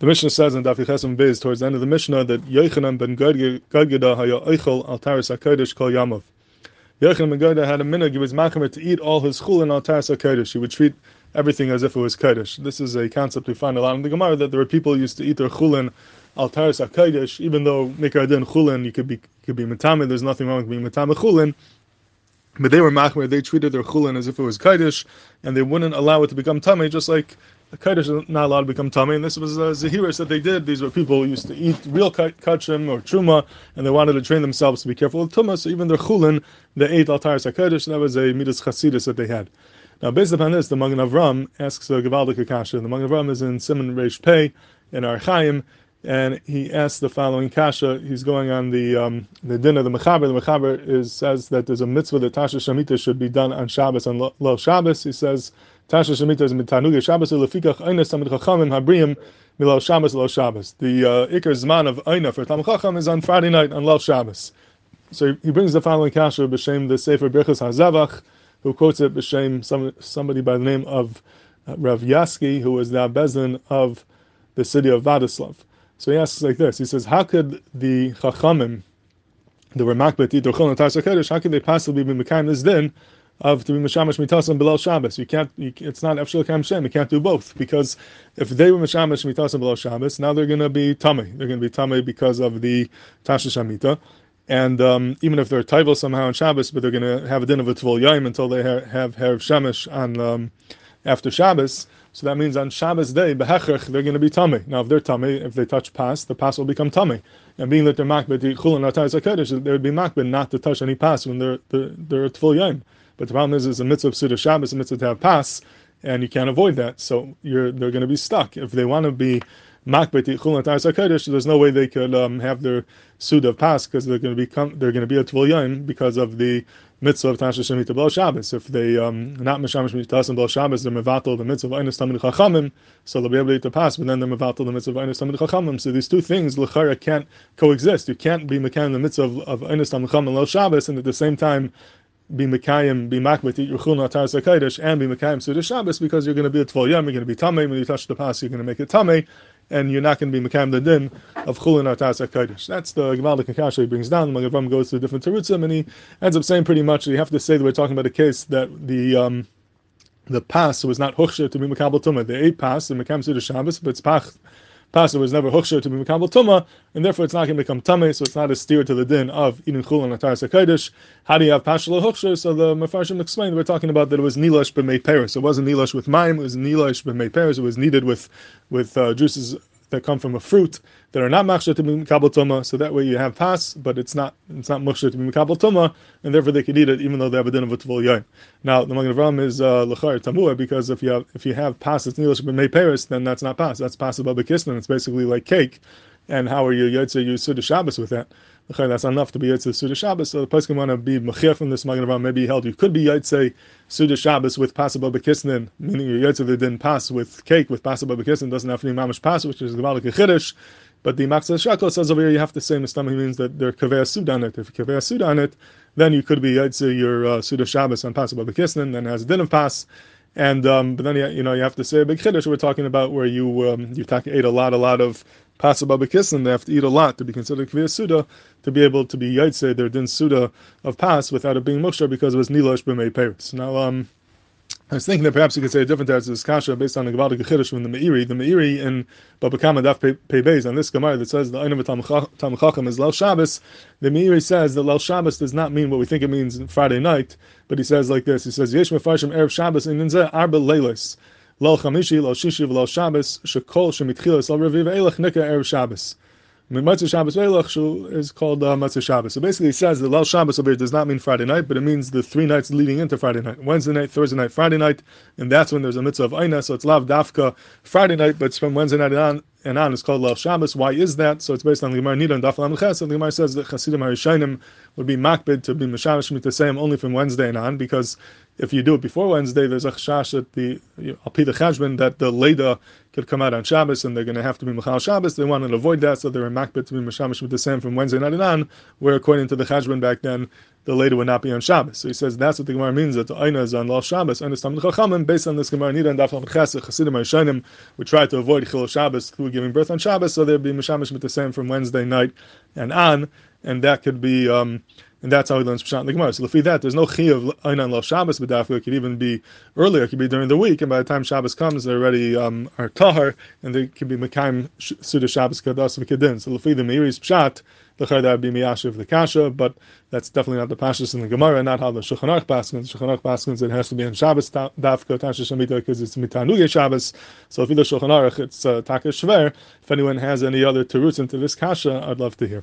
The Mishnah says in Daf Yichesim Beis towards the end of the Mishnah that Yochanan ben Gudgada haya eichel al taris hakodesh kol yamav. Yochanan ben Gudgada had a minhag, he was machamer to eat all his chulin al taris hakodesh. He would treat everything as if it was kodesh. This is a concept we find a lot in the Gemara that there were people who used to eat their chulin al taris hakodesh, even though mikra din chulin you could be could be mitame. There's nothing wrong with being mitame chulin. But they were machmer, they treated their chulin as if it was kodesh, and they wouldn't allow it to become tummy, just like the Kaddish is not allowed to become tummy, and this was a Zahiris that they did. These were people who used to eat real kachim or truma, and they wanted to train themselves to be careful of tumah, so even their chulin, they ate altar sakadish, that was a midas chasidus that they had. Now, based upon this, the Magen Avram asks a Gavaldik Akasha. The Magen Avram is in Simon Reish Pei in Orach Chaim, and he asks the following kasha. He's going on the um, the din of the mechaber. The mechaber is says that there's a mitzvah that Tashmish HaMitah should be done on Shabbos and Lo Shabbos. He says Tashmish HaMitah is mitanuga Shabbos lefikach einas tamid chachamim habriyim milal Shabbos lo Shabbos. The uh, ikar zman of eina for Tam Chacham is on Friday night on Lo Shabbos. So he brings the following kasha b'shem the Sefer Birchas Hazavach, who quotes it b'shem some, somebody by the name of uh, Rav Yaski, who was the Bezin of the city of Vadislav. So he asks like this: He says, "How could the Chachamim, the Ramakbet, Yidochon, and Tarsa how could they possibly be mekayim this din of to be mishamash mitasim below Shabbos. You can't. You, it's not efshel kam shem. You can't do both because if they were mishamash mitasim below Shabbos, now they're going to be tummy. They're going to be tummy because of the tashmish hamitah. And um, even if they're taival somehow on Shabbos, but they're going to have a din of a tvol yaim until they ha- have hair shemesh on um, after Shabbos. So that means on Shabbos day, behechach, they're going to be tummy. Now, if they're tummy, if they touch pass, the pass will become tummy. And being that they're makbet, the chulin would be makbet not to touch any pas when they're they're, they're yaim. But the problem is, it's a mitzvah of Suda Shabbos, a mitzvah to have pass, and you can't avoid that. So you're they're going to be stuck. If they want to be makbet there's no way they could um, have their suda of pas because they're going to become they're going to be a tvul because of the mitzvah of Tashmish HaMitah Bel Shabbos. If they um, not Mishamish Mitasim Bel Shabbos, they're mevatel the mitzvah of Einis Tamid Chachamim, so they'll be able to eat the pas, but then they're mevatel the mitzvah of Einis Tamid Chachamim. So these two things, Lechara, can't coexist. You can't be mekan the mitzvah of, Einis Tamid Chachamim Bel Shabbos, and at the same time be Mekayim, be Makbet, eat Chulna Atar and be Mekayim Suda Shabbos because you're going to be a Tvol Yom, you're going to be Tameh, when you touch the pass, you're going to make it Tameh, and you're not going to be Mekayim the Din of Chulna Atar Sakaidish. That's the Gemalik Akasha he brings down. The Magavam goes to different Terutzim, and he ends up saying pretty much, you have to say that we're talking about a case that the, um, the pass was not Huksha to be Mekabal Tumah. The eight pass, the Mekayim Suda Shabbos, but it's Pach Passover was never huksha to be mekabel tuma, and therefore it's not going to become tummy, so it's not a steer to the din of eating chul and atar sekaidish. How do you have pashal huksha? So the mafarshim explained we're talking about that it was nilash b'mei paris. It wasn't nilash with mime. It was nilash b'mei paris. It was kneaded with with uh, juices that come from a fruit that are not machshir to be tuma. So that way you have pas, but it's not it's not machshir to be tuma, and therefore they could eat it even though they have a din of a tvul yain. Now the Magen Avram is uh, lechar tamua because if you have if you have pas it's nilish b'mei paris, then that's not pas. That's pas above the It's basically like cake. And how are you yotze you suda Shabbos with that? That's enough to be Yotze Suda Shabbos. So the person want to be Mechir from this Magen. Maybe he held you could be Yotze Suda Shabbos with Pasaba Bekisnin, meaning your Yotze that didn't pass with cake with Pasaba Bekisnin doesn't have any Mamish pass, which is the Malik Chiddush. But the Machatzis HaShekel says over here you have to say He means that there Kaveh Sud on it. If Kaveh Sud on it, then you could be Yotze your uh, Suda Shabbos on Pasaba Bekisnin, then has a din of pass. And um, but then you, you know you have to say a big chiddush. We're talking about where you um, you ate a lot, a lot of pasababa kissin. They have to eat a lot to be considered kviyah suda to be able to be yaitse their din suda of pas without it being muksha because it was nilosh b'mei peretz. Now um, I was thinking that perhaps you could say a different type of this kasha based on the Gavaldik Chiddush from the Meiri. The Meiri in Baba Kama Daf Pei Beis on this Gemara that says the Einim Tamachachim is Lel Shabbos. The Meiri says that Lel Shabbos does not mean what we think it means Friday night, but he says like this. He says Yesh Mefarshim Erev Shabbos in Arba Leilis. Lel Chamishi, Lel Shishi, Lel Shabbos, Shekol Shemitchilas Lel Reviv Eilach Nika Erev Shabbos. Matzah Shabbos Veilach is called uh, Matzah Shabbos. So basically, it says that Lal Shabbos over here does not mean Friday night, but it means the three nights leading into Friday night: Wednesday night, Thursday night, Friday night, and that's when there's a mitzvah of Aina. So it's Lav Dafka Friday night, but it's from Wednesday night on and on. It's called Lal Shabbos. Why is that? So it's based on the Gemara Nida and Daf Lam Ches, and the Gemara says that Chasidim Harishainim would be makbid to be Mishamish Mitasayim only from Wednesday and on, because if you do it before Wednesday, there's a chashash that the Alpi the Chashbin that the Leda could come out on Shabbos and they're going to have to be Machal Shabbos. They wanted to avoid that, so they're in Makbet to be Mashamish with the from Wednesday night and on, where according to the Chashbin back then, the Leda would not be on Shabbos. So he says that's what the Gemara means that the Aina is on Lal Shabbos. The Chachamim, based on this Gemara, Nida and Daflam Chesed, Chassidim Rishonim would try to avoid Chil Shabbos through giving birth on Shabbos, so they'd be the same from Wednesday night and on, and that could be. Um, and that's how he learns Pshat in the Gemara. So, if that, there's no chi of Einan Lo Shabbos, but it could even be earlier, it could be during the week, and by the time Shabbos comes, they're already um, are Tahar, and they can be Mekayim Suda Shabbos Kadas V'Kedin. So, Lefi the Meiri's Pshat, the that would be Miyashiv the Kasha, but that's definitely not the Pashas in the Gemara, not how the Shulchan Aruch Paskins. Shulchan Paskins, it has to be on Shabbos, Dafka, Tashmish HaMitah, because it's Mitanuge Shabbos. So, if you look Shulchan it's uh, Taka Shver. If anyone has any other teruts into this Kasha, I'd love to hear.